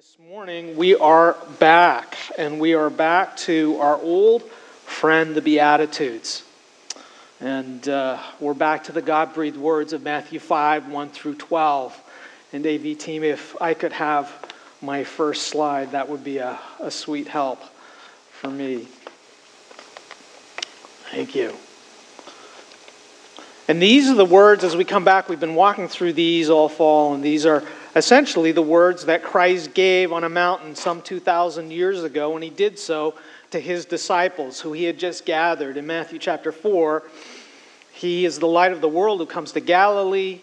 This morning we are back, and we are back to our old friend, the Beatitudes. And uh, we're back to the God breathed words of Matthew 5 1 through 12. And AV team, if I could have my first slide, that would be a, a sweet help for me. Thank you. And these are the words as we come back. We've been walking through these all fall, and these are essentially the words that Christ gave on a mountain some 2,000 years ago, and he did so to his disciples who he had just gathered. In Matthew chapter 4, he is the light of the world who comes to Galilee.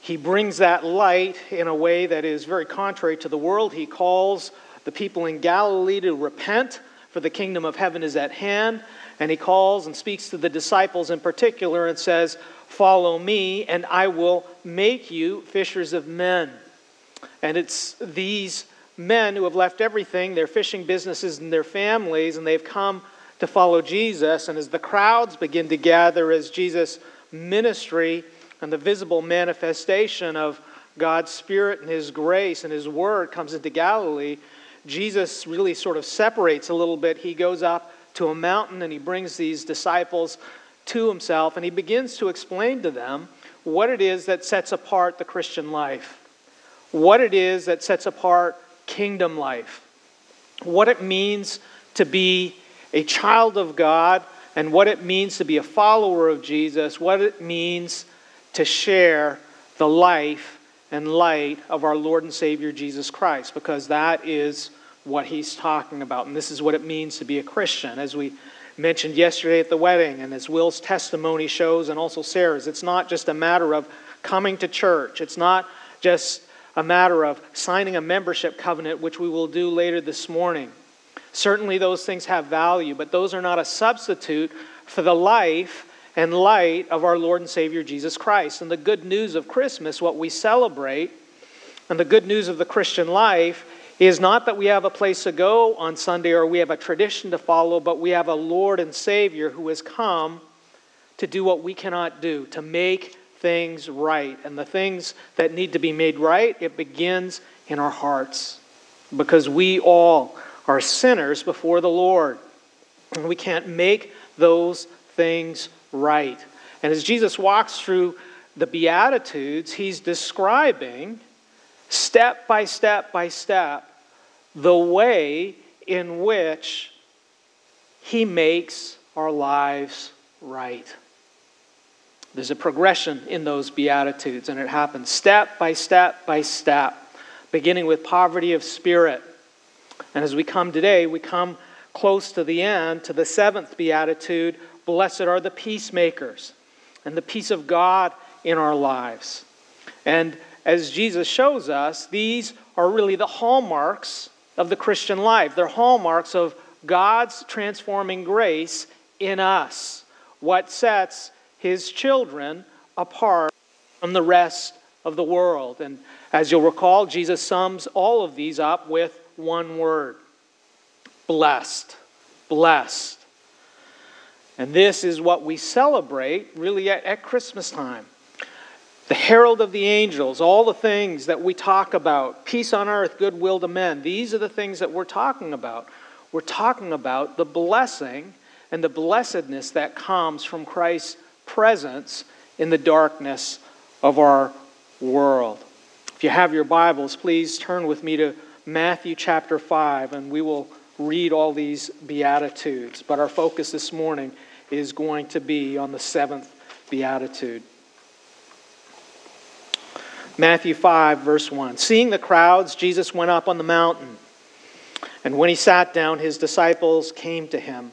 He brings that light in a way that is very contrary to the world. He calls the people in Galilee to repent, for the kingdom of heaven is at hand. And he calls and speaks to the disciples in particular and says, Follow me, and I will make you fishers of men. And it's these men who have left everything, their fishing businesses and their families, and they've come to follow Jesus. And as the crowds begin to gather, as Jesus' ministry and the visible manifestation of God's Spirit and His grace and His Word comes into Galilee, Jesus really sort of separates a little bit. He goes up to a mountain and he brings these disciples to himself and he begins to explain to them what it is that sets apart the Christian life what it is that sets apart kingdom life, what it means to be a child of God, and what it means to be a follower of Jesus, what it means to share the life and light of our Lord and Savior Jesus Christ, because that is what he's talking about. And this is what it means to be a Christian. As we mentioned yesterday at the wedding, and as Will's testimony shows, and also Sarah's, it's not just a matter of coming to church. It's not just a matter of signing a membership covenant, which we will do later this morning. Certainly, those things have value, but those are not a substitute for the life and light of our Lord and Savior Jesus Christ. And the good news of Christmas, what we celebrate, and the good news of the Christian life is not that we have a place to go on Sunday or we have a tradition to follow, but we have a Lord and Savior who has come to do what we cannot do, to make things right. And the things that need to be made right, it begins in our hearts. Because we all are sinners before the Lord. And we can't make those things right. And as Jesus walks through the Beatitudes, he's describing step by step by step the way in which he makes our lives right. There's a progression in those Beatitudes, and it happens step by step by step, beginning with poverty of spirit. And as we come today, we come close to the end, to the seventh Beatitude Blessed are the peacemakers, and the peace of God in our lives. And as Jesus shows us, these are really the hallmarks of the Christian life. They're hallmarks of God's transforming grace in us. What sets his children apart from the rest of the world. And as you'll recall, Jesus sums all of these up with one word blessed. Blessed. And this is what we celebrate really at, at Christmas time. The herald of the angels, all the things that we talk about, peace on earth, goodwill to men, these are the things that we're talking about. We're talking about the blessing and the blessedness that comes from Christ's presence in the darkness of our world. If you have your Bibles, please turn with me to Matthew chapter 5, and we will read all these Beatitudes. But our focus this morning is going to be on the seventh Beatitude. Matthew 5, verse 1. Seeing the crowds, Jesus went up on the mountain. And when he sat down, his disciples came to him.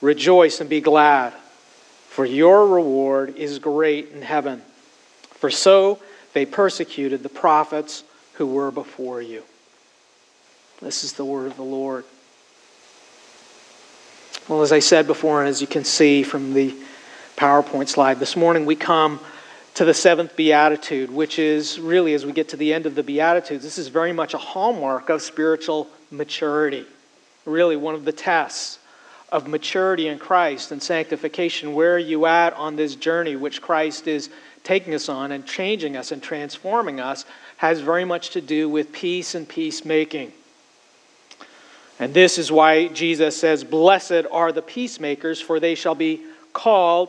Rejoice and be glad, for your reward is great in heaven. For so they persecuted the prophets who were before you. This is the word of the Lord. Well, as I said before, and as you can see from the PowerPoint slide, this morning we come to the seventh beatitude, which is really, as we get to the end of the beatitudes, this is very much a hallmark of spiritual maturity. Really, one of the tests of maturity in Christ and sanctification. Where are you at on this journey which Christ is taking us on and changing us and transforming us has very much to do with peace and peacemaking. And this is why Jesus says, Blessed are the peacemakers, for they shall be called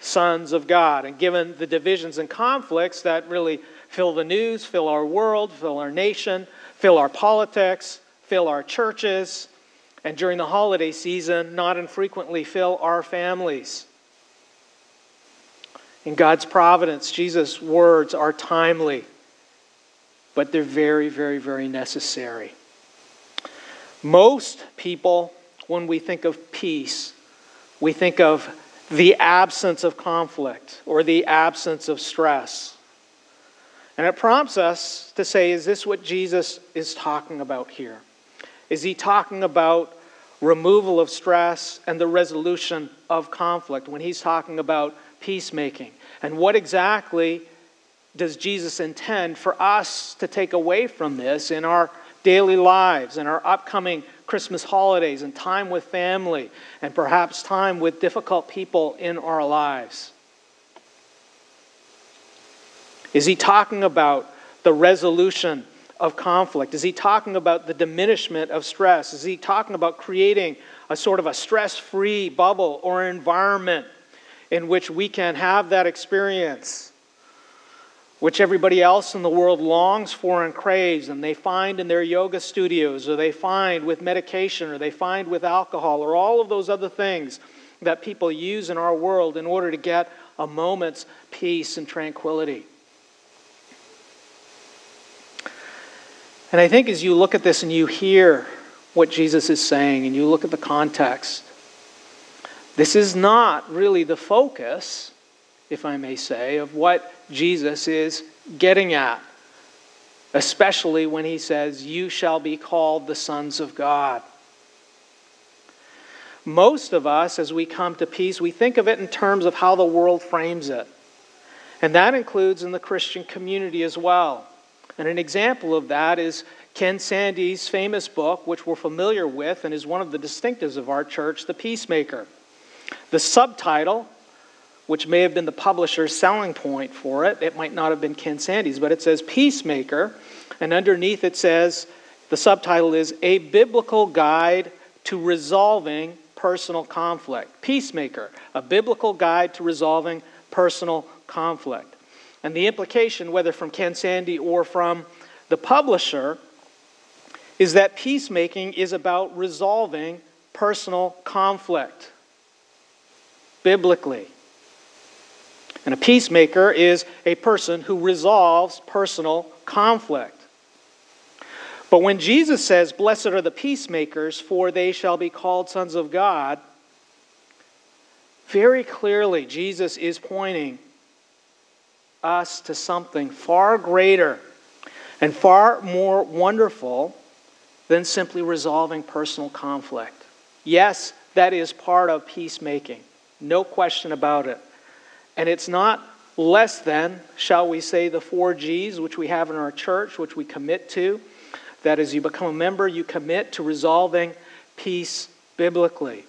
sons of God. And given the divisions and conflicts that really fill the news, fill our world, fill our nation, fill our politics, fill our churches, and during the holiday season, not infrequently fill our families. In God's providence, Jesus' words are timely, but they're very, very, very necessary. Most people, when we think of peace, we think of the absence of conflict or the absence of stress. And it prompts us to say, is this what Jesus is talking about here? Is he talking about removal of stress and the resolution of conflict when he's talking about peacemaking? And what exactly does Jesus intend for us to take away from this in our daily lives, in our upcoming Christmas holidays, and time with family, and perhaps time with difficult people in our lives? Is he talking about the resolution of conflict? Is he talking about the diminishment of stress? Is he talking about creating a sort of a stress free bubble or environment in which we can have that experience, which everybody else in the world longs for and craves, and they find in their yoga studios, or they find with medication, or they find with alcohol, or all of those other things that people use in our world in order to get a moment's peace and tranquility. And I think as you look at this and you hear what Jesus is saying and you look at the context, this is not really the focus, if I may say, of what Jesus is getting at, especially when he says, You shall be called the sons of God. Most of us, as we come to peace, we think of it in terms of how the world frames it. And that includes in the Christian community as well. And an example of that is Ken Sande's famous book, which we're familiar with and is one of the distinctives of our church, The Peacemaker. The subtitle, which may have been the publisher's selling point for it, it might not have been Ken Sande's, but it says Peacemaker, and underneath it says the subtitle is A Biblical Guide to Resolving Personal Conflict. Peacemaker, a biblical guide to resolving personal conflict. And the implication, whether from Ken Sande or from the publisher, is that peacemaking is about resolving personal conflict biblically. And a peacemaker is a person who resolves personal conflict. But when Jesus says, Blessed are the peacemakers, for they shall be called sons of God, very clearly Jesus is pointing us to something far greater and far more wonderful than simply resolving personal conflict. Yes, that is part of peacemaking. No question about it. And it's not less than, shall we say, the four G's which we have in our church, which we commit to. That as you become a member, you commit to resolving peace biblically.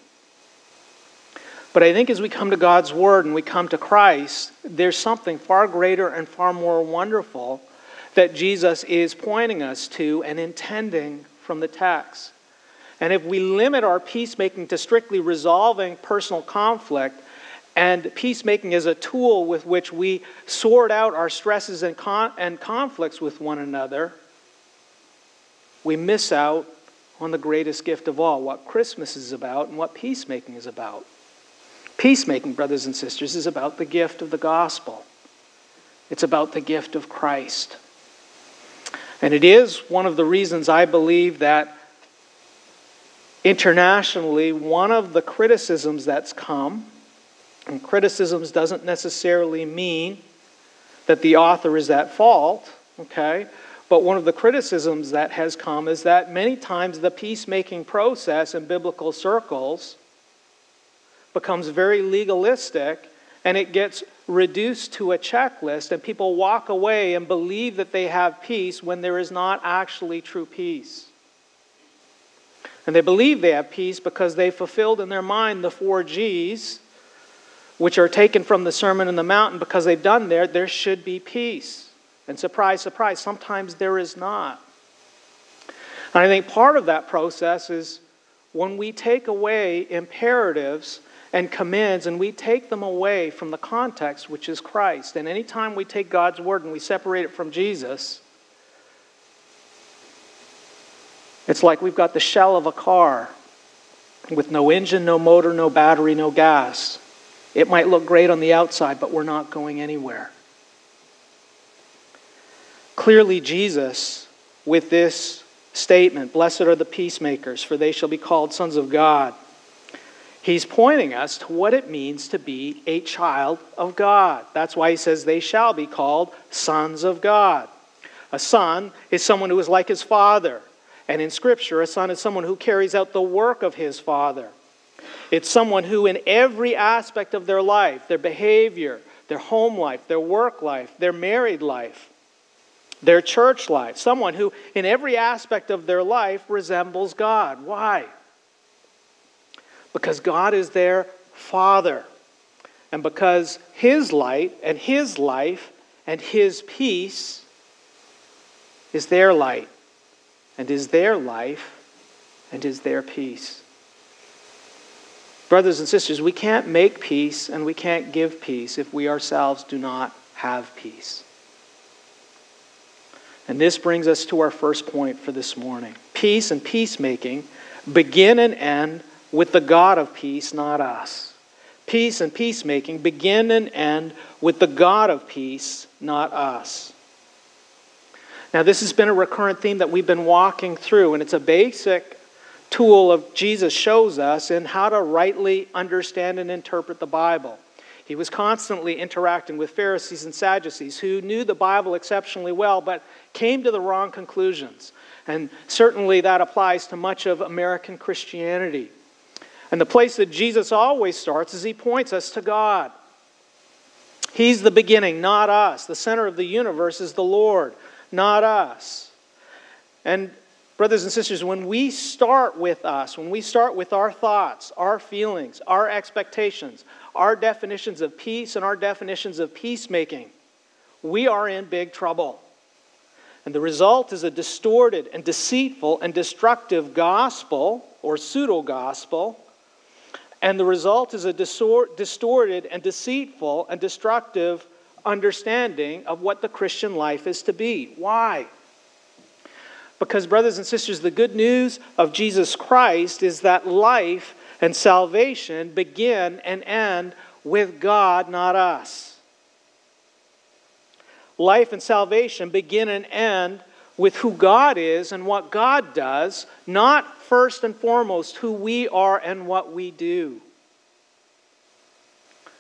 But I think as we come to God's Word and we come to Christ, there's something far greater and far more wonderful that Jesus is pointing us to and intending from the text. And if we limit our peacemaking to strictly resolving personal conflict, and peacemaking is a tool with which we sort out our stresses and, con- and conflicts with one another, we miss out on the greatest gift of all, what Christmas is about and what peacemaking is about. Peacemaking, brothers and sisters, is about the gift of the gospel. It's about the gift of Christ. And it is one of the reasons I believe that internationally, one of the criticisms that's come, and criticisms doesn't necessarily mean that the author is at fault, okay? But one of the criticisms that has come is that many times the peacemaking process in biblical circles becomes very legalistic and it gets reduced to a checklist, and people walk away and believe that they have peace when there is not actually true peace. And they believe they have peace because they fulfilled in their mind the four G's, which are taken from the Sermon on the Mountain because they've done there, there should be peace. And surprise, surprise, sometimes there is not. And I think part of that process is when we take away imperatives and commands and we take them away from the context, which is Christ. And anytime we take God's word and we separate it from Jesus, it's like we've got the shell of a car with no engine, no motor, no battery, no gas. It might look great on the outside, but we're not going anywhere. Clearly, Jesus, with this statement, Blessed are the peacemakers, for they shall be called sons of God He's pointing us to what it means to be a child of God. That's why he says they shall be called sons of God. A son is someone who is like his father. And in Scripture, a son is someone who carries out the work of his father. It's someone who, in every aspect of their life, their behavior, their home life, their work life, their married life, their church life, someone who, in every aspect of their life, resembles God. Why? Because God is their Father. And because His light and His life and His peace is their light and is their life and is their peace. Brothers and sisters, we can't make peace and we can't give peace if we ourselves do not have peace. And this brings us to our first point for this morning. Peace and peacemaking begin and end with the God of peace, not us. Peace and peacemaking begin and end with the God of peace, not us. Now, this has been a recurrent theme that we've been walking through, and it's a basic tool of Jesus shows us in how to rightly understand and interpret the Bible. He was constantly interacting with Pharisees and Sadducees who knew the Bible exceptionally well, but came to the wrong conclusions. And certainly that applies to much of American Christianity. And the place that Jesus always starts is he points us to God. He's the beginning, not us. The center of the universe is the Lord, not us. And, brothers and sisters, when we start with us, when we start with our thoughts, our feelings, our expectations, our definitions of peace, and our definitions of peacemaking, we are in big trouble. And the result is a distorted and deceitful and destructive gospel or pseudo gospel and the result is a distorted and deceitful and destructive understanding of what the Christian life is to be. Why? Because, brothers and sisters, the good news of Jesus Christ is that life and salvation begin and end with God, not us. Life and salvation begin and end with who God is and what God does, not first and foremost who we are and what we do.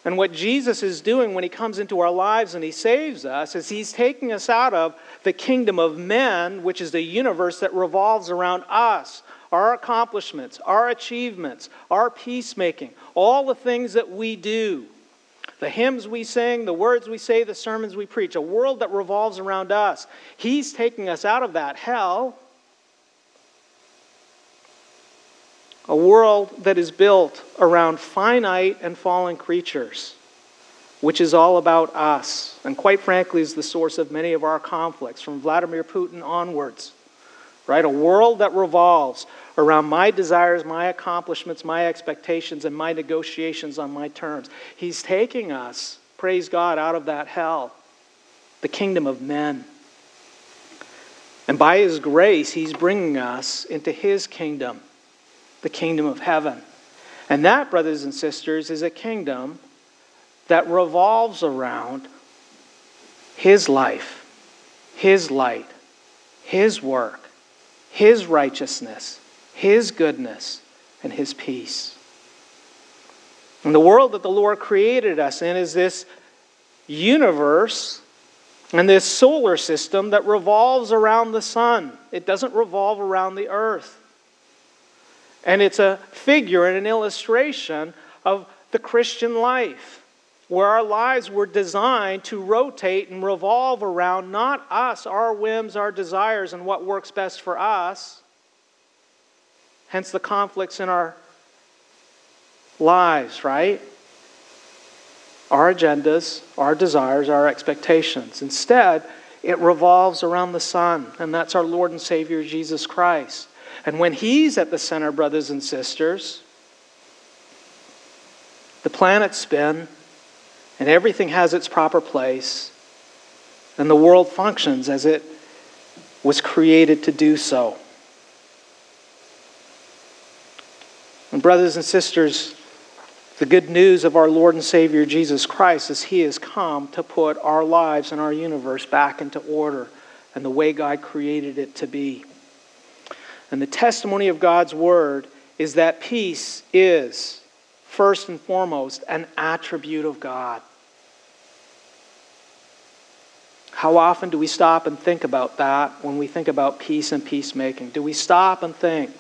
And what Jesus is doing when he comes into our lives and he saves us is he's taking us out of the kingdom of men, which is the universe that revolves around us, our accomplishments, our achievements, our peacemaking, all the things that we do the hymns we sing, the words we say, the sermons we preach, a world that revolves around us. He's taking us out of that hell. A world that is built around finite and fallen creatures, which is all about us, and quite frankly is the source of many of our conflicts from Vladimir Putin onwards. Right? A world that revolves around my desires, my accomplishments, my expectations, and my negotiations on my terms. He's taking us, praise God, out of that hell, the kingdom of men. And by His grace, He's bringing us into His kingdom, the kingdom of heaven. And that, brothers and sisters, is a kingdom that revolves around His life, His light, His work, His righteousness, His goodness, and His peace. And the world that the Lord created us in is this universe and this solar system that revolves around the sun. It doesn't revolve around the earth. And it's a figure and an illustration of the Christian life, where our lives were designed to rotate and revolve around not us, our whims, our desires, and what works best for us. Hence the conflicts in our lives, right? Our agendas, our desires, our expectations. Instead, it revolves around the Son, and that's our Lord and Savior, Jesus Christ. And when He's at the center, brothers and sisters, the planets spin, and everything has its proper place, and the world functions as it was created to do so. And, brothers and sisters, the good news of our Lord and Savior Jesus Christ is He has come to put our lives and our universe back into order and the way God created it to be. And the testimony of God's Word is that peace is, first and foremost, an attribute of God. How often do we stop and think about that when we think about peace and peacemaking? Do we stop and think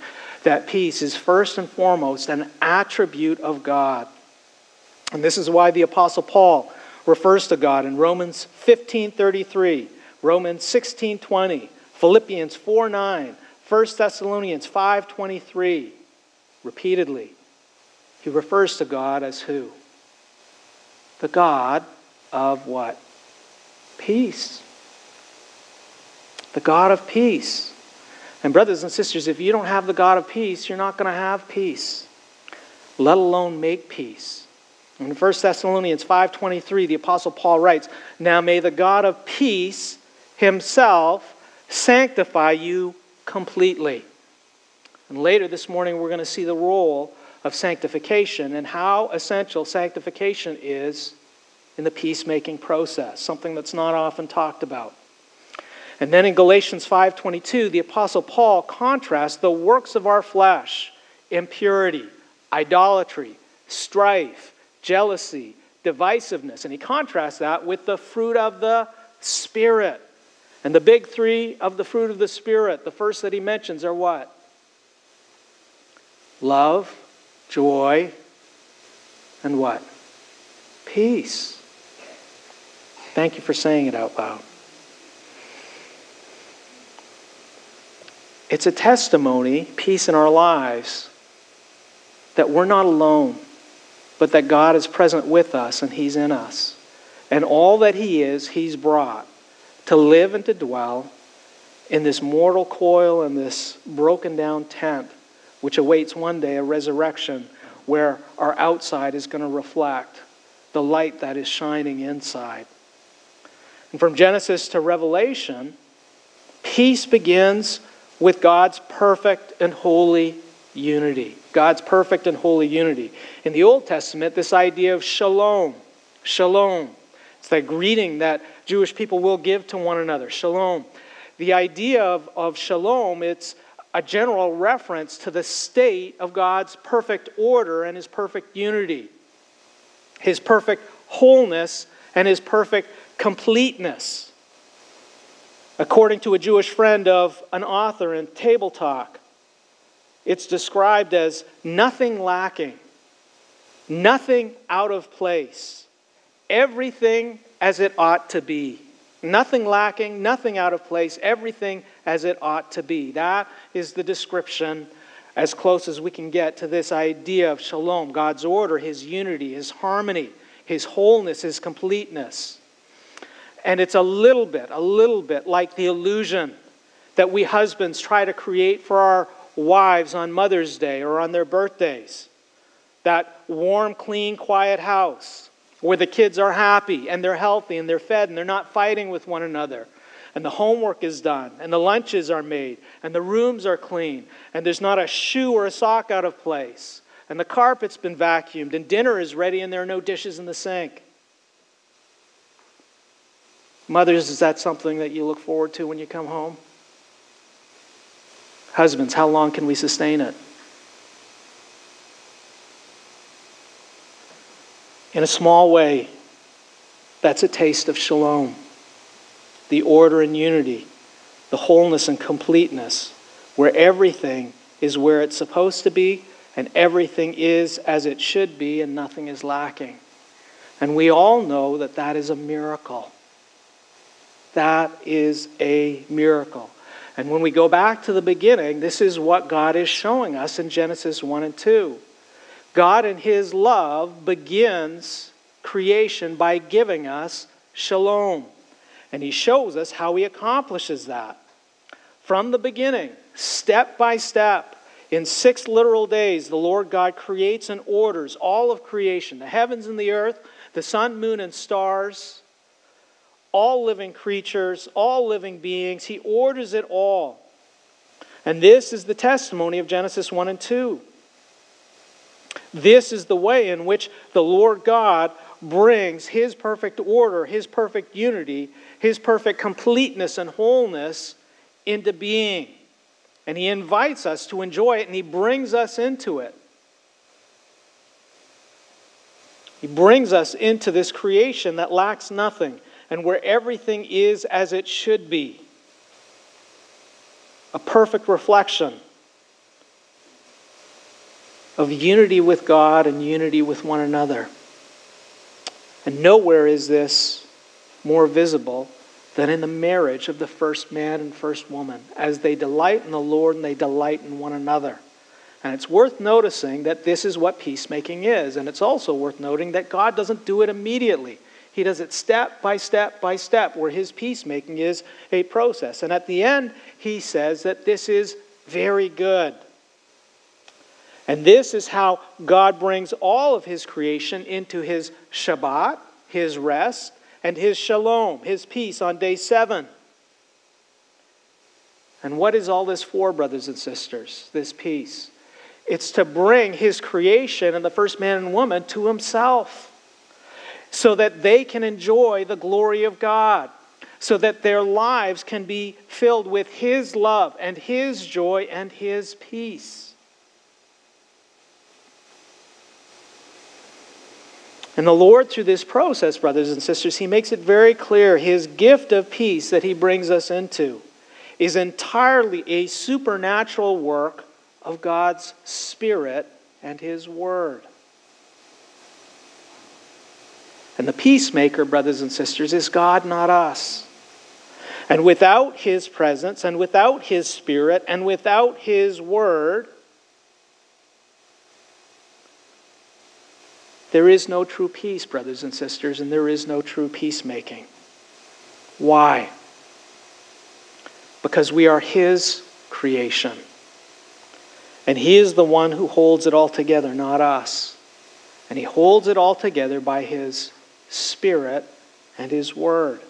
that peace is first and foremost an attribute of God. And this is why the apostle Paul refers to God in Romans 15:33, Romans 16:20, Philippians 4:9, 1 Thessalonians 5:23. Repeatedly, he refers to God as who? The God of what? Peace. The God of peace. And, brothers and sisters, if you don't have the God of peace, you're not going to have peace, let alone make peace. In 1 Thessalonians 5:23, the apostle Paul writes, "Now may the God of peace himself sanctify you completely." And later this morning we're going to see the role of sanctification and how essential sanctification is in the peacemaking process, something that's not often talked about. And then in Galatians 5:22, the apostle Paul contrasts the works of our flesh, impurity, idolatry, strife, jealousy, divisiveness, and he contrasts that with the fruit of the spirit. And the big 3 of the fruit of the spirit, the first that he mentions are what? Love, joy, and what? Peace. Thank you for saying it out loud. It's a testimony, peace in our lives, that we're not alone, but that God is present with us and He's in us. And all that He is, He's brought to live and to dwell in this mortal coil and this broken down tent, which awaits one day a resurrection where our outside is going to reflect the light that is shining inside. And from Genesis to Revelation, peace begins with God's perfect and holy unity. God's perfect and holy unity. In the Old Testament, this idea of shalom, shalom, it's that greeting that Jewish people will give to one another, shalom. The idea of, of shalom, it's a general reference to the state of God's perfect order and his perfect unity, his perfect wholeness and his perfect completeness according to a Jewish friend of an author in Table Talk. It's described as nothing lacking, nothing out of place, everything as it ought to be. Nothing lacking, nothing out of place, everything as it ought to be. That is the description as close as we can get to this idea of shalom, God's order, His unity, His harmony, His wholeness, His completeness. And it's a little bit, a little bit like the illusion that we husbands try to create for our wives on Mother's Day or on their birthdays. That warm, clean, quiet house where the kids are happy and they're healthy and they're fed and they're not fighting with one another. and the homework is done, and the lunches are made, and the rooms are clean, and there's not a shoe or a sock out of place, and the carpet's been vacuumed, and dinner is ready, and there are no dishes in the sink. Mothers, is that something that you look forward to when you come home? Husbands, how long can we sustain it? In a small way, that's a taste of shalom the order and unity, the wholeness and completeness, where everything is where it's supposed to be and everything is as it should be and nothing is lacking. And we all know that that is a miracle. That is a miracle. And when we go back to the beginning, this is what God is showing us in Genesis 1 and 2. God, in His love, begins creation by giving us shalom. And He shows us how He accomplishes that. From the beginning, step by step, in six literal days, the Lord God creates and orders all of creation the heavens and the earth, the sun, moon, and stars, all living creatures, all living beings. He orders it all. And this is the testimony of Genesis 1 and 2. This is the way in which the Lord God brings His perfect order, His perfect unity, His perfect completeness and wholeness into being. And He invites us to enjoy it and He brings us into it. He brings us into this creation that lacks nothing and where everything is as it should be. A perfect reflection of unity with God and unity with one another. And nowhere is this more visible than in the marriage of the first man and first woman, as they delight in the Lord and they delight in one another. And it's worth noticing that this is what peacemaking is. And it's also worth noting that God doesn't do it immediately. He does it step by step by step, where his peacemaking is a process. And at the end, he says that this is very good. And this is how God brings all of his creation into his Shabbat, his rest, and his shalom, his peace on day seven. And what is all this for, brothers and sisters? This peace. It's to bring his creation and the first man and woman to himself so that they can enjoy the glory of God, so that their lives can be filled with his love and his joy and his peace. And the Lord, through this process, brothers and sisters, He makes it very clear His gift of peace that He brings us into is entirely a supernatural work of God's Spirit and His Word. And the peacemaker, brothers and sisters, is God, not us. And without His presence, and without His Spirit, and without His Word, There is no true peace, brothers and sisters, and there is no true peacemaking. Why? Because we are His creation. And He is the one who holds it all together, not us. And He holds it all together by His Spirit and His Word.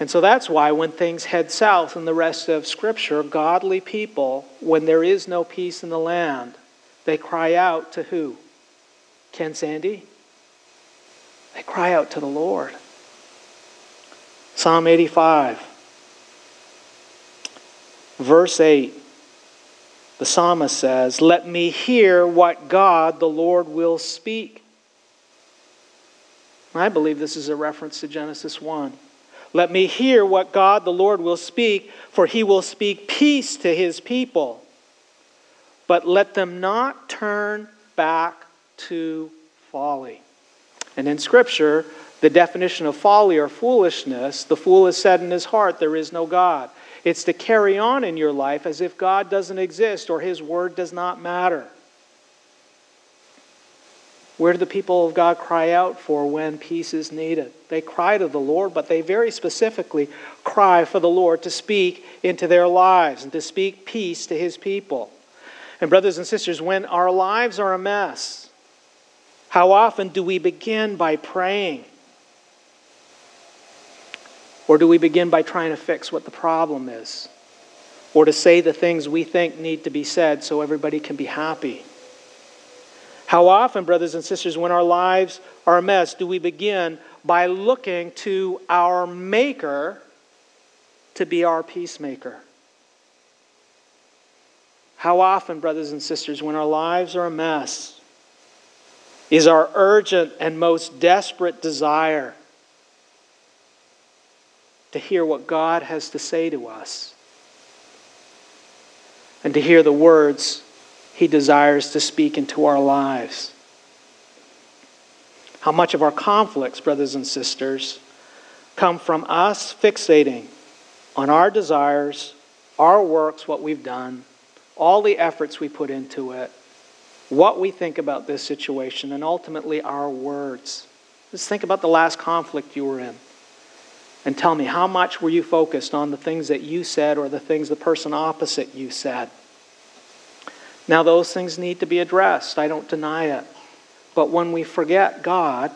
And so that's why when things head south in the rest of Scripture, godly people, when there is no peace in the land, they cry out to who? Ken Sande? They cry out to the Lord. Psalm 85, verse 8. The psalmist says, Let me hear what God the Lord will speak. I believe this is a reference to Genesis 1. Let me hear what God the Lord will speak, for he will speak peace to his people. But let them not turn back to folly. And in Scripture, the definition of folly or foolishness, the fool has said in his heart, There is no God. It's to carry on in your life as if God doesn't exist or his word does not matter. Where do the people of God cry out for when peace is needed? They cry to the Lord, but they very specifically cry for the Lord to speak into their lives and to speak peace to his people. And, brothers and sisters, when our lives are a mess, how often do we begin by praying? Or do we begin by trying to fix what the problem is? Or to say the things we think need to be said so everybody can be happy? How often, brothers and sisters, when our lives are a mess, do we begin by looking to our Maker to be our peacemaker? How often, brothers and sisters, when our lives are a mess, is our urgent and most desperate desire to hear what God has to say to us and to hear the words He desires to speak into our lives. How much of our conflicts, brothers and sisters, come from us fixating on our desires, our works, what we've done, all the efforts we put into it, what we think about this situation, and ultimately our words. Just think about the last conflict you were in. And tell me, how much were you focused on the things that you said or the things the person opposite you said? Now, those things need to be addressed. I don't deny it. But when we forget God,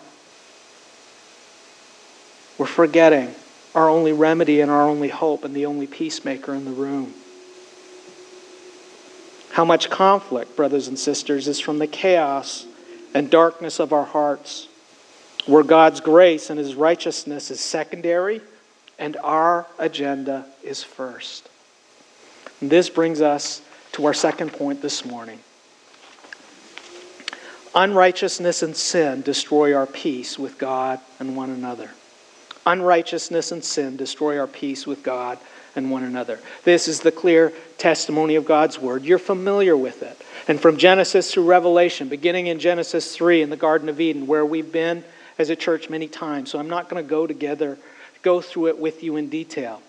we're forgetting our only remedy and our only hope and the only peacemaker in the room. How much conflict, brothers and sisters, is from the chaos and darkness of our hearts, where God's grace and His righteousness is secondary and our agenda is first. And this brings us to our second point this morning. Unrighteousness and sin destroy our peace with God and one another. Unrighteousness and sin destroy our peace with God and one another. This is the clear testimony of God's word. You're familiar with it. And from Genesis through Revelation, beginning in Genesis 3 in the Garden of Eden, where we've been as a church many times. So I'm not going to go together, go through it with you in detail.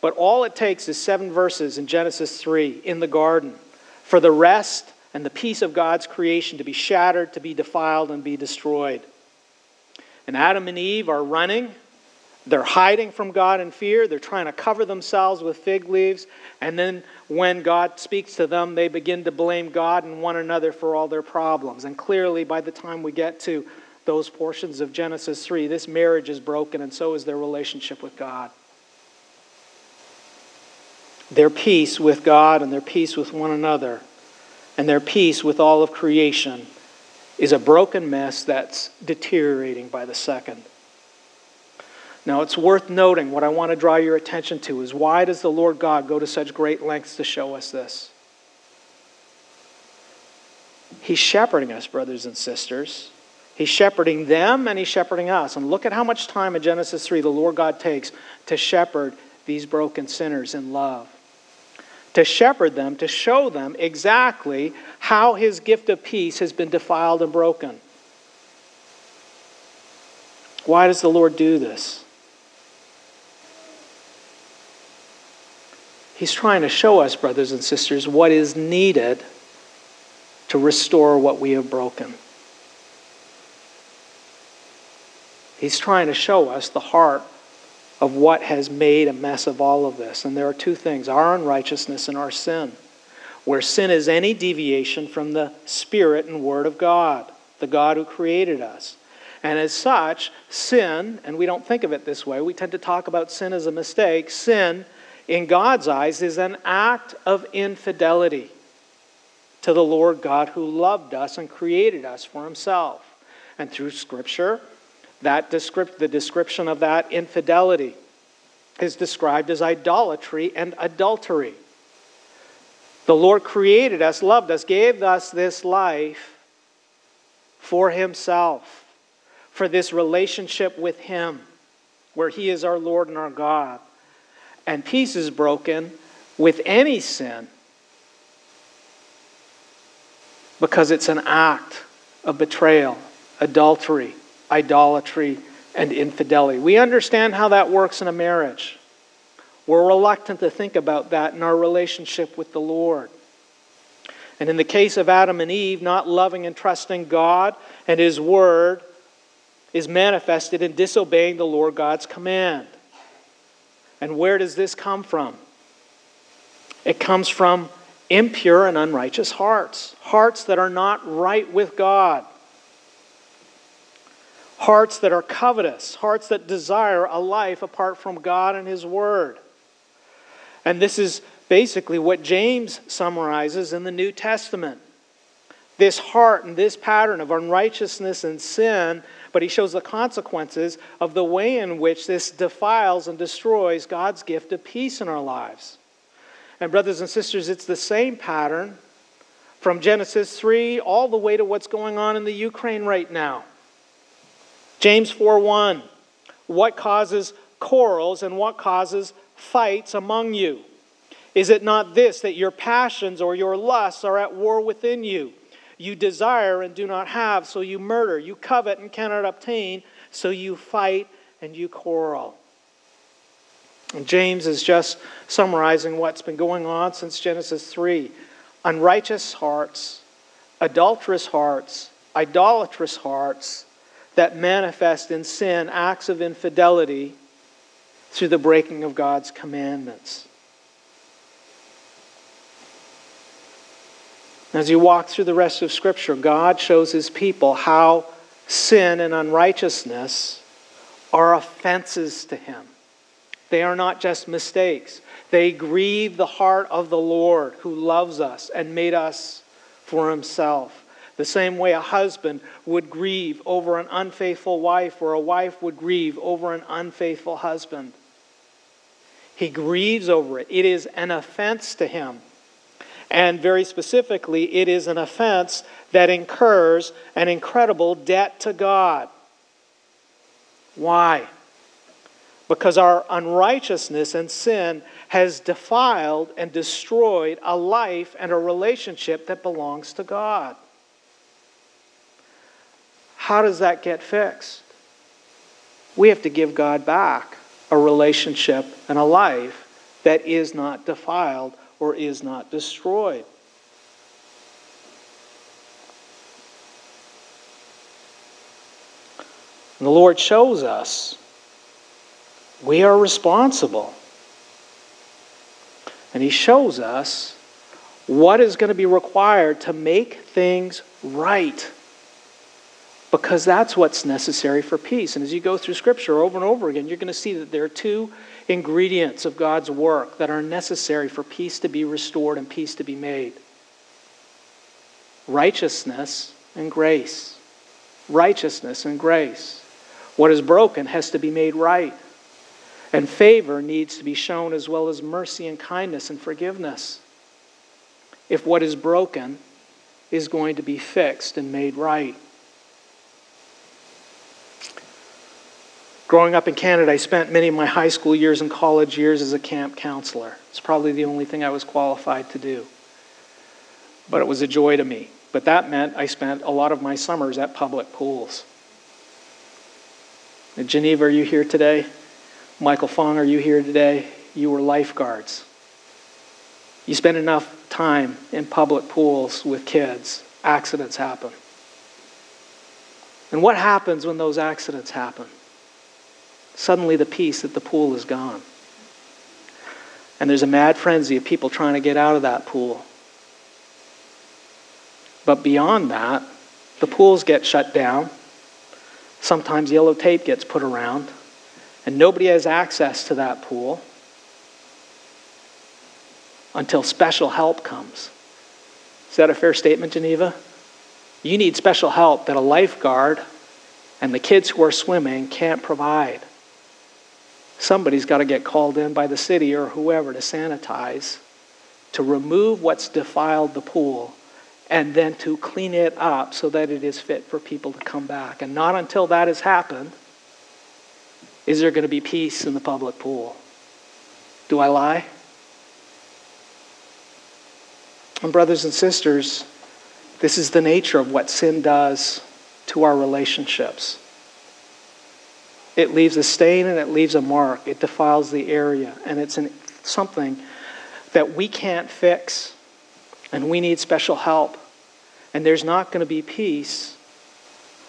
But all it takes is seven verses in Genesis 3 in the garden for the rest and the peace of God's creation to be shattered, to be defiled, and be destroyed. And Adam and Eve are running they're hiding from God in fear. They're trying to cover themselves with fig leaves. And then when God speaks to them, they begin to blame God and one another for all their problems. And clearly, by the time we get to those portions of Genesis 3, this marriage is broken, and so is their relationship with God. Their peace with God and their peace with one another and their peace with all of creation is a broken mess that's deteriorating by the second. Now, it's worth noting what I want to draw your attention to is why does the Lord God go to such great lengths to show us this? He's shepherding us, brothers and sisters. He's shepherding them and he's shepherding us. And look at how much time in Genesis 3 the Lord God takes to shepherd these broken sinners in love. To shepherd them, to show them exactly how his gift of peace has been defiled and broken. Why does the Lord do this? He's trying to show us, brothers and sisters, what is needed to restore what we have broken. He's trying to show us the heart of what has made a mess of all of this. And there are two things our unrighteousness and our sin. Where sin is any deviation from the Spirit and Word of God, the God who created us. And as such, sin, and we don't think of it this way, we tend to talk about sin as a mistake. Sin in God's eyes, is an act of infidelity to the Lord God who loved us and created us for himself. And through Scripture, that descript, the description of that infidelity is described as idolatry and adultery. The Lord created us, loved us, gave us this life for Himself, for this relationship with Him, where He is our Lord and our God and peace is broken with any sin because it's an act of betrayal, adultery, idolatry, and infidelity. We understand how that works in a marriage. We're reluctant to think about that in our relationship with the Lord. And in the case of Adam and Eve, not loving and trusting God and His Word is manifested in disobeying the Lord God's command. And where does this come from? It comes from impure and unrighteous hearts, hearts that are not right with God, hearts that are covetous, hearts that desire a life apart from God and His Word. And this is basically what James summarizes in the New Testament. This heart and this pattern of unrighteousness and sin, but he shows the consequences of the way in which this defiles and destroys God's gift of peace in our lives. And, brothers and sisters, it's the same pattern from Genesis 3 all the way to what's going on in the Ukraine right now. James 4 1. What causes quarrels and what causes fights among you? Is it not this that your passions or your lusts are at war within you? You desire and do not have, so you murder. You covet and cannot obtain, so you fight and you quarrel. And James is just summarizing what's been going on since Genesis 3. Unrighteous hearts, adulterous hearts, idolatrous hearts that manifest in sin acts of infidelity through the breaking of God's commandments. As you walk through the rest of Scripture, God shows his people how sin and unrighteousness are offenses to him. They are not just mistakes, they grieve the heart of the Lord who loves us and made us for himself. The same way a husband would grieve over an unfaithful wife, or a wife would grieve over an unfaithful husband. He grieves over it. It is an offense to him. And very specifically, it is an offense that incurs an incredible debt to God. Why? Because our unrighteousness and sin has defiled and destroyed a life and a relationship that belongs to God. How does that get fixed? We have to give God back a relationship and a life that is not defiled or is not destroyed. And the Lord shows us we are responsible. And He shows us what is going to be required to make things right. Because that's what's necessary for peace. And as you go through Scripture over and over again, you're going to see that there are two ingredients of God's work that are necessary for peace to be restored and peace to be made righteousness and grace. Righteousness and grace. What is broken has to be made right. And favor needs to be shown as well as mercy and kindness and forgiveness. If what is broken is going to be fixed and made right. Growing up in Canada, I spent many of my high school years and college years as a camp counselor. It's probably the only thing I was qualified to do. But it was a joy to me. But that meant I spent a lot of my summers at public pools. Geneva, are you here today? Michael Fong, are you here today? You were lifeguards. You spend enough time in public pools with kids, accidents happen. And what happens when those accidents happen? Suddenly, the peace at the pool is gone. And there's a mad frenzy of people trying to get out of that pool. But beyond that, the pools get shut down. Sometimes yellow tape gets put around, and nobody has access to that pool until special help comes. Is that a fair statement, Geneva? You need special help that a lifeguard and the kids who are swimming can't provide somebody's got to get called in by the city or whoever to sanitize, to remove what's defiled the pool, and then to clean it up so that it is fit for people to come back. And not until that has happened is there going to be peace in the public pool. Do I lie? And, brothers and sisters, this is the nature of what sin does to our relationships. It leaves a stain and it leaves a mark. It defiles the area. And it's an, something that we can't fix. And we need special help. And there's not going to be peace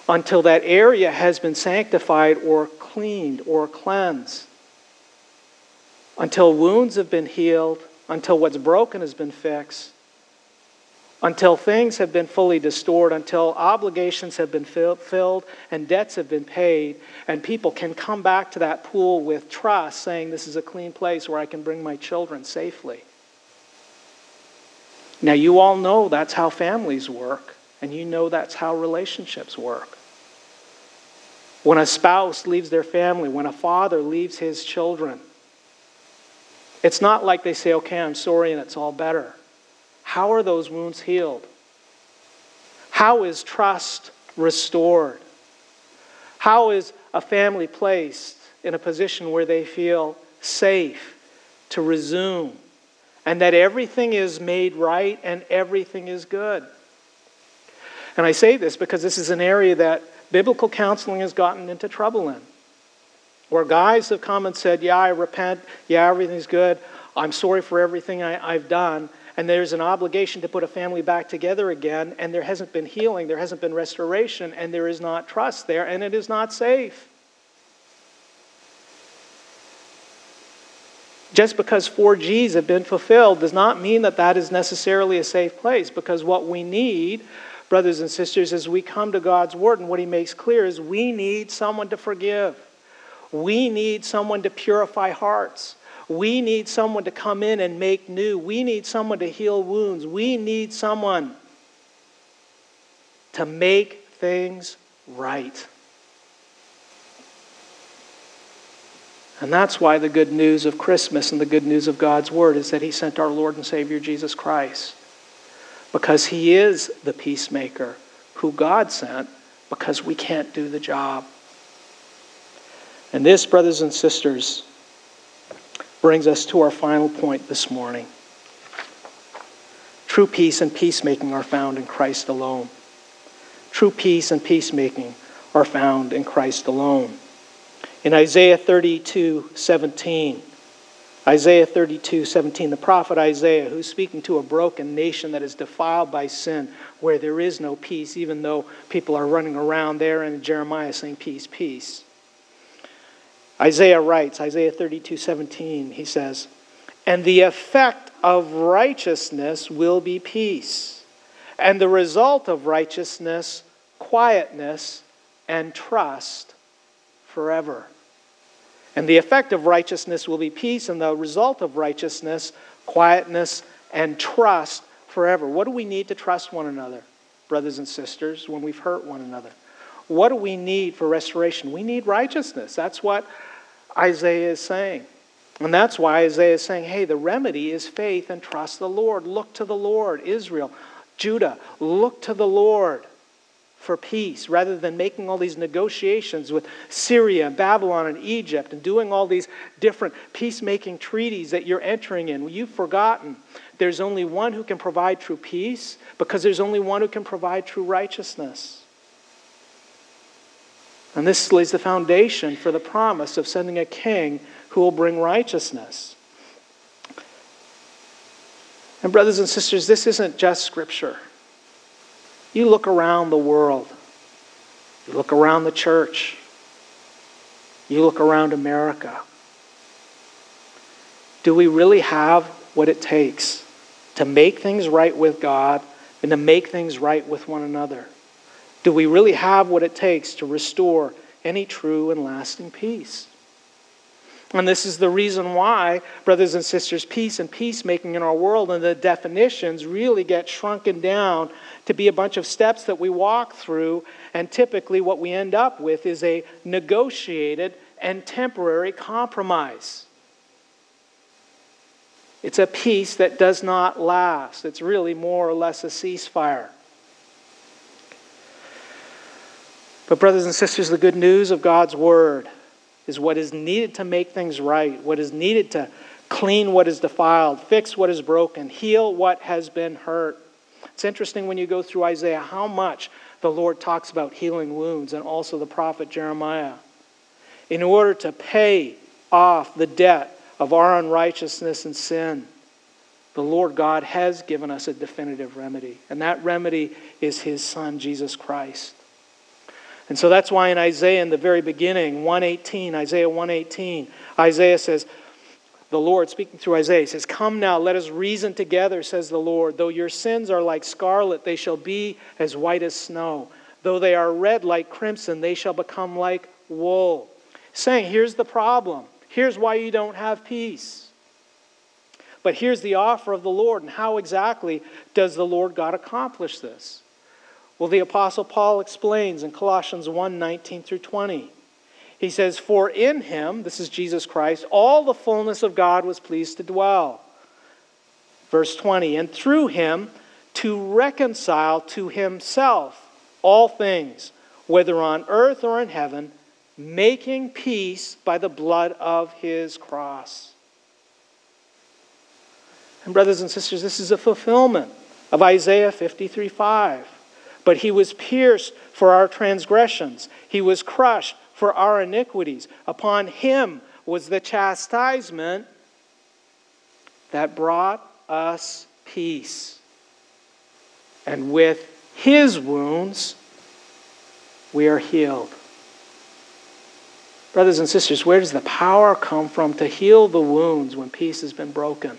until that area has been sanctified or cleaned or cleansed. Until wounds have been healed. Until what's broken has been fixed. Until things have been fully restored, until obligations have been filled and debts have been paid, and people can come back to that pool with trust, saying, This is a clean place where I can bring my children safely. Now, you all know that's how families work, and you know that's how relationships work. When a spouse leaves their family, when a father leaves his children, it's not like they say, okay, I'm sorry and it's all better. How are those wounds healed? How is trust restored? How is a family placed in a position where they feel safe to resume and that everything is made right and everything is good? And I say this because this is an area that biblical counseling has gotten into trouble in. Where guys have come and said, Yeah, I repent. Yeah, everything's good. I'm sorry for everything I, have done. And there's an obligation to put a family back together again, and there hasn't been healing, there hasn't been restoration, and there is not trust there, and it is not safe. Just because four G's have been fulfilled does not mean that that is necessarily a safe place, because what we need brothers and sisters, as we come to God's Word, and what He makes clear is we need someone to forgive. We need someone to purify hearts. We need someone to come in and make new. We need someone to heal wounds. We need someone to make things right. And that's why the good news of Christmas and the good news of God's Word is that He sent our Lord and Savior Jesus Christ because he is the peacemaker who God sent because we can't do the job. And this, brothers and sisters, brings us to our final point this morning. True peace and peacemaking are found in Christ alone. True peace and peacemaking are found in Christ alone. In Isaiah 32 17, Isaiah 32, 17, the prophet Isaiah, who's speaking to a broken nation that is defiled by sin, where there is no peace, even though people are running around there and Jeremiah saying, Peace, peace. Isaiah writes, Isaiah 32, 17, he says, And the effect of righteousness will be peace, and the result of righteousness, quietness and trust forever. And the effect of righteousness will be peace, and the result of righteousness, quietness and trust forever. What do we need to trust one another, brothers and sisters, when we've hurt one another? What do we need for restoration? We need righteousness. That's what Isaiah is saying. And that's why Isaiah is saying, hey, the remedy is faith and trust the Lord. Look to the Lord. Israel, Judah, look to the Lord for peace rather than making all these negotiations with Syria and Babylon and Egypt and doing all these different peacemaking treaties that you're entering in. You've forgotten there's only one who can provide true peace because there's only one who can provide true righteousness. And this lays the foundation for the promise of sending a king who will bring righteousness. And, brothers and sisters, this isn't just scripture. You look around the world, you look around the church, you look around America. Do we really have what it takes to make things right with God and to make things right with one another? Do we really have what it takes to restore any true and lasting peace? And this is the reason why, brothers and sisters, peace and peacemaking in our world and the definitions really get shrunken down to be a bunch of steps that we walk through, and typically what we end up with is a negotiated and temporary compromise. It's a peace that does not last. It's really more or less a ceasefire. But, brothers and sisters, the good news of God's Word is what is needed to make things right, what is needed to clean what is defiled, fix what is broken, heal what has been hurt. It's interesting when you go through Isaiah how much the Lord talks about healing wounds and also the prophet Jeremiah. In order to pay off the debt of our unrighteousness and sin, the Lord God has given us a definitive remedy, and that remedy is His Son, Jesus Christ. And so that's why in Isaiah in the very beginning, 118, Isaiah 118, Isaiah says, the Lord, speaking through Isaiah, says, Come now, let us reason together, says the Lord. Though your sins are like scarlet, they shall be as white as snow. Though they are red like crimson, they shall become like wool. Saying, Here's the problem. Here's why you don't have peace. But here's the offer of the Lord. And how exactly does the Lord God accomplish this? Well, the Apostle Paul explains in Colossians 1 19 through 20. He says, For in him, this is Jesus Christ, all the fullness of God was pleased to dwell. Verse 20, and through him to reconcile to himself all things, whether on earth or in heaven, making peace by the blood of his cross. And, brothers and sisters, this is a fulfillment of Isaiah 53 5. But he was pierced for our transgressions, he was crushed for our iniquities. Upon him was the chastisement that brought us peace. And with his wounds, we are healed. Brothers and sisters, where does the power come from to heal the wounds when peace has been broken?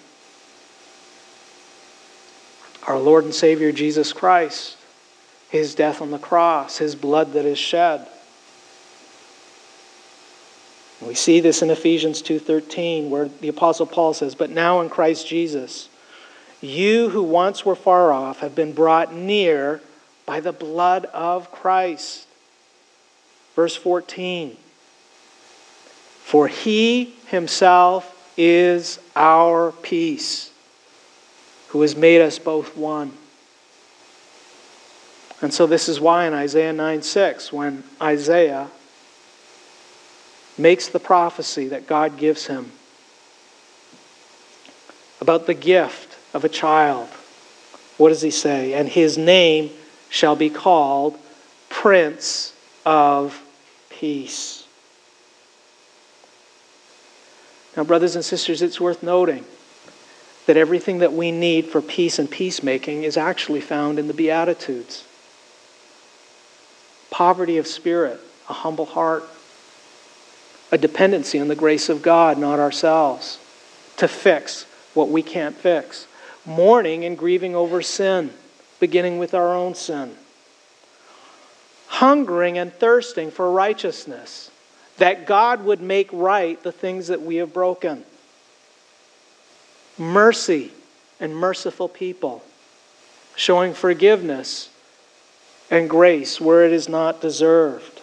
Our Lord and Savior Jesus Christ, his death on the cross, his blood that is shed. We see this in Ephesians 2:13 where the apostle Paul says, "But now in Christ Jesus, you who once were far off have been brought near by the blood of Christ." Verse 14, "For he himself is our peace, who has made us both one." And so this is why in Isaiah 9:6 when Isaiah makes the prophecy that God gives him about the gift of a child. What does he say? And his name shall be called Prince of Peace. Now, brothers and sisters, it's worth noting that everything that we need for peace and peacemaking is actually found in the Beatitudes poverty of spirit, a humble heart, a dependency on the grace of God, not ourselves, to fix what we can't fix. Mourning and grieving over sin, beginning with our own sin. Hungering and thirsting for righteousness, that God would make right the things that we have broken. Mercy and merciful people, showing forgiveness and grace where it is not deserved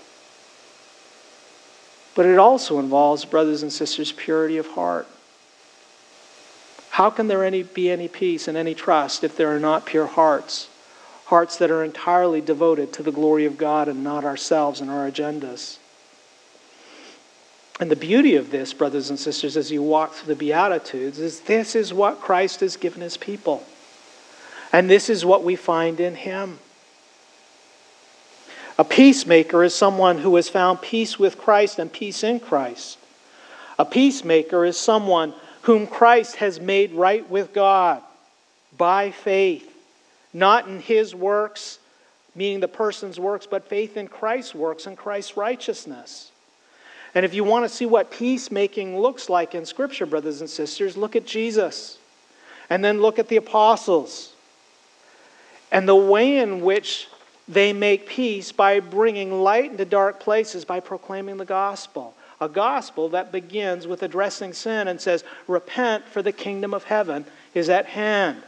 but it also involves, brothers and sisters, purity of heart. How can there any, be any peace and any trust if there are not pure hearts? Hearts that are entirely devoted to the glory of God and not ourselves and our agendas. And the beauty of this, brothers and sisters, as you walk through the Beatitudes, is this is what Christ has given his people. And this is what we find in him. A peacemaker is someone who has found peace with Christ and peace in Christ. A peacemaker is someone whom Christ has made right with God by faith, not in his works, meaning the person's works, but faith in Christ's works and Christ's righteousness. And if you want to see what peacemaking looks like in Scripture, brothers and sisters, look at Jesus. And then look at the apostles. And the way in which they make peace by bringing light into dark places by proclaiming the gospel. A gospel that begins with addressing sin and says, Repent, for the kingdom of heaven is at hand.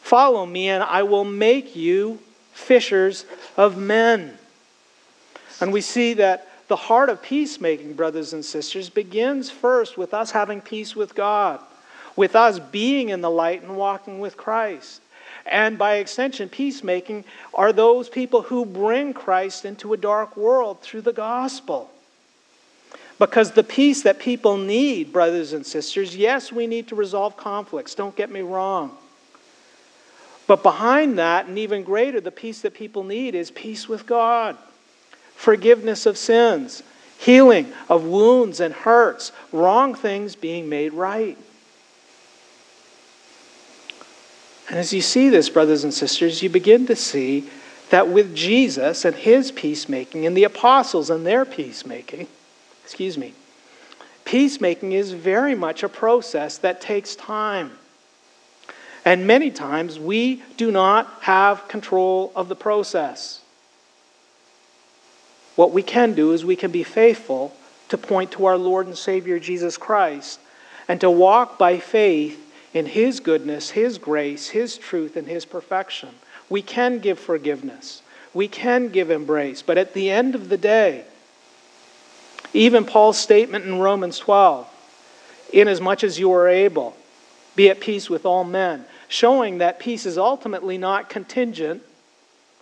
Follow me, and I will make you fishers of men. And we see that the heart of peacemaking, brothers and sisters, begins first with us having peace with God, with us being in the light and walking with Christ and by extension, peacemaking are those people who bring Christ into a dark world through the gospel. Because the peace that people need, brothers and sisters, yes, we need to resolve conflicts, don't get me wrong. But behind that, and even greater, the peace that people need is peace with God, forgiveness of sins, healing of wounds and hurts, wrong things being made right. And as you see this, brothers and sisters, you begin to see that with Jesus and his peacemaking and the apostles and their peacemaking, excuse me, Peacemaking is very much a process that takes time. And many times we do not have control of the process. What we can do is we can be faithful to point to our Lord and Savior Jesus Christ and to walk by faith in His goodness, His grace, His truth, and His perfection. We can give forgiveness. We can give embrace. But at the end of the day, even Paul's statement in Romans 12, inasmuch as you are able, be at peace with all men, showing that peace is ultimately not contingent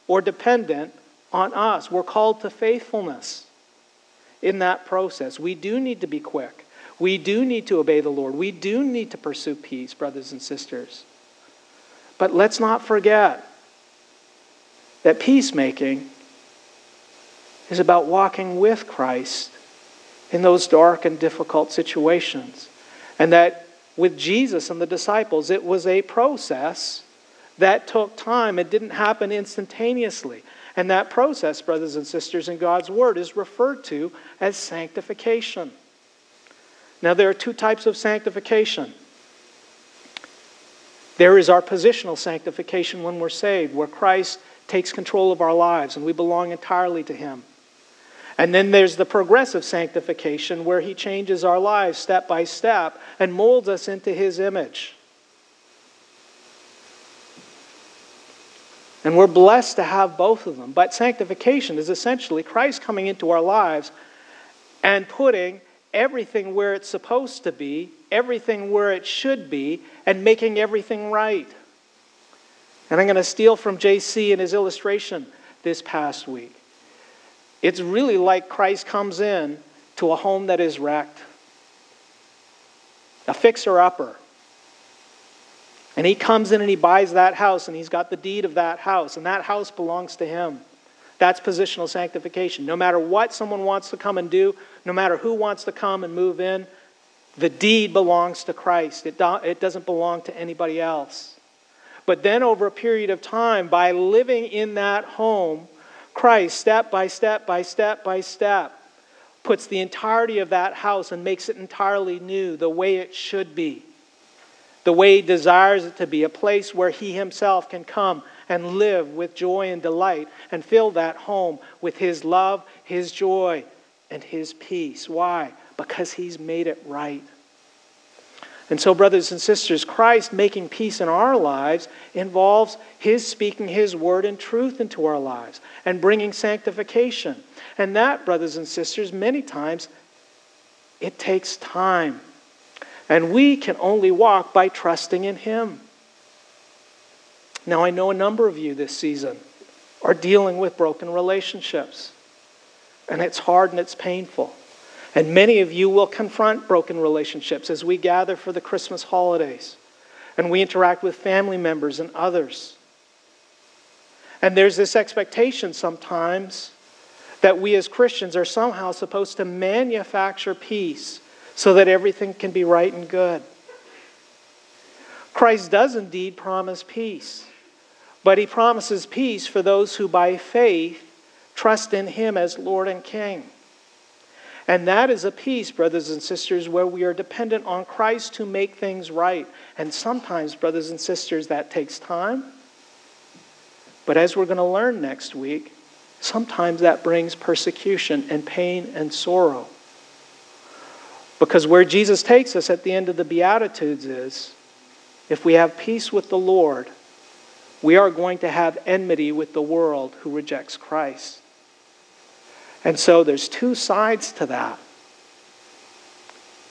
or dependent on us. We're called to faithfulness in that process. We do need to be quick. We do need to obey the Lord. We do need to pursue peace, brothers and sisters. But let's not forget that peacemaking is about walking with Christ in those dark and difficult situations. And that with Jesus and the disciples, it was a process that took time. It didn't happen instantaneously. And that process, brothers and sisters, in God's Word is referred to as sanctification. Now, there are two types of sanctification. There is our positional sanctification when we're saved, where Christ takes control of our lives and we belong entirely to Him. And then there's the progressive sanctification, where He changes our lives step by step and molds us into His image. And we're blessed to have both of them. But sanctification is essentially Christ coming into our lives and putting everything where it's supposed to be, everything where it should be, and making everything right. And I'm going to steal from JC in his illustration this past week. It's really like Christ comes in to a home that is wrecked, a fixer upper. And he comes in and he buys that house, and he's got the deed of that house, and that house belongs to him. That's positional sanctification. No matter what someone wants to come and do, no matter who wants to come and move in, the deed belongs to Christ. It, do, it doesn't belong to anybody else. But then, over a period of time, by living in that home, Christ, step by step by step by step, puts the entirety of that house and makes it entirely new, the way it should be, the way He desires it to be, a place where He Himself can come and live with joy and delight and fill that home with His love, His joy, and His peace. Why? Because He's made it right. And so, brothers and sisters, Christ making peace in our lives involves His speaking His word and truth into our lives and bringing sanctification. And that, brothers and sisters, many times it takes time. And we can only walk by trusting in Him. Now, I know a number of you this season are dealing with broken relationships, and it's hard and it's painful. And many of you will confront broken relationships as we gather for the Christmas holidays and we interact with family members and others. And there's this expectation sometimes that we as Christians are somehow supposed to manufacture peace so that everything can be right and good. Christ does indeed promise peace, but he promises peace for those who by faith trust in him as Lord and King. And that is a peace, brothers and sisters, where we are dependent on Christ to make things right. And sometimes, brothers and sisters, that takes time. But as we're going to learn next week, sometimes that brings persecution and pain and sorrow. Because where Jesus takes us at the end of the Beatitudes is if we have peace with the Lord, we are going to have enmity with the world who rejects Christ. And so there's two sides to that.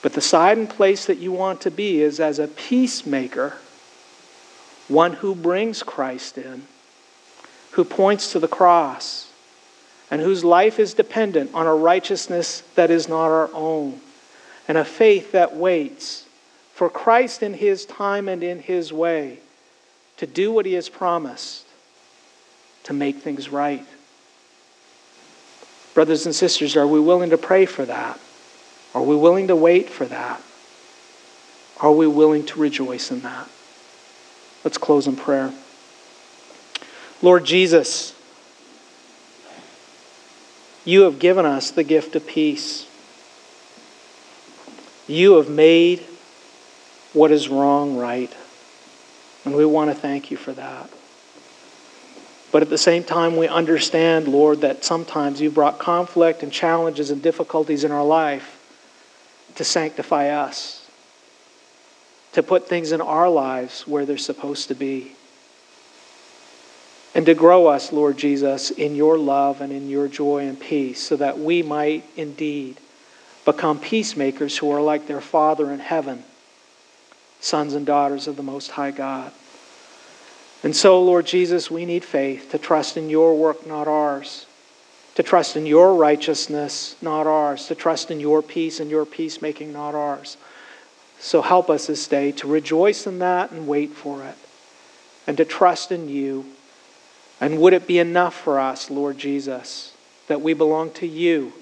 But the side and place that you want to be is as a peacemaker, one who brings Christ in, who points to the cross, and whose life is dependent on a righteousness that is not our own, and a faith that waits for Christ in his time and in his way to do what he has promised, to make things right. Brothers and sisters, are we willing to pray for that? Are we willing to wait for that? Are we willing to rejoice in that? Let's close in prayer. Lord Jesus, you have given us the gift of peace. You have made what is wrong right. And we want to thank you for that. But at the same time, we understand, Lord, that sometimes you brought conflict and challenges and difficulties in our life to sanctify us, to put things in our lives where they're supposed to be, and to grow us, Lord Jesus, in your love and in your joy and peace, so that we might indeed become peacemakers who are like their Father in heaven, sons and daughters of the Most High God. And so, Lord Jesus, we need faith to trust in your work, not ours. To trust in your righteousness, not ours. To trust in your peace and your peacemaking, not ours. So help us this day to rejoice in that and wait for it. And to trust in you. And would it be enough for us, Lord Jesus, that we belong to you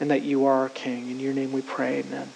and that you are our King? In your name we pray, amen.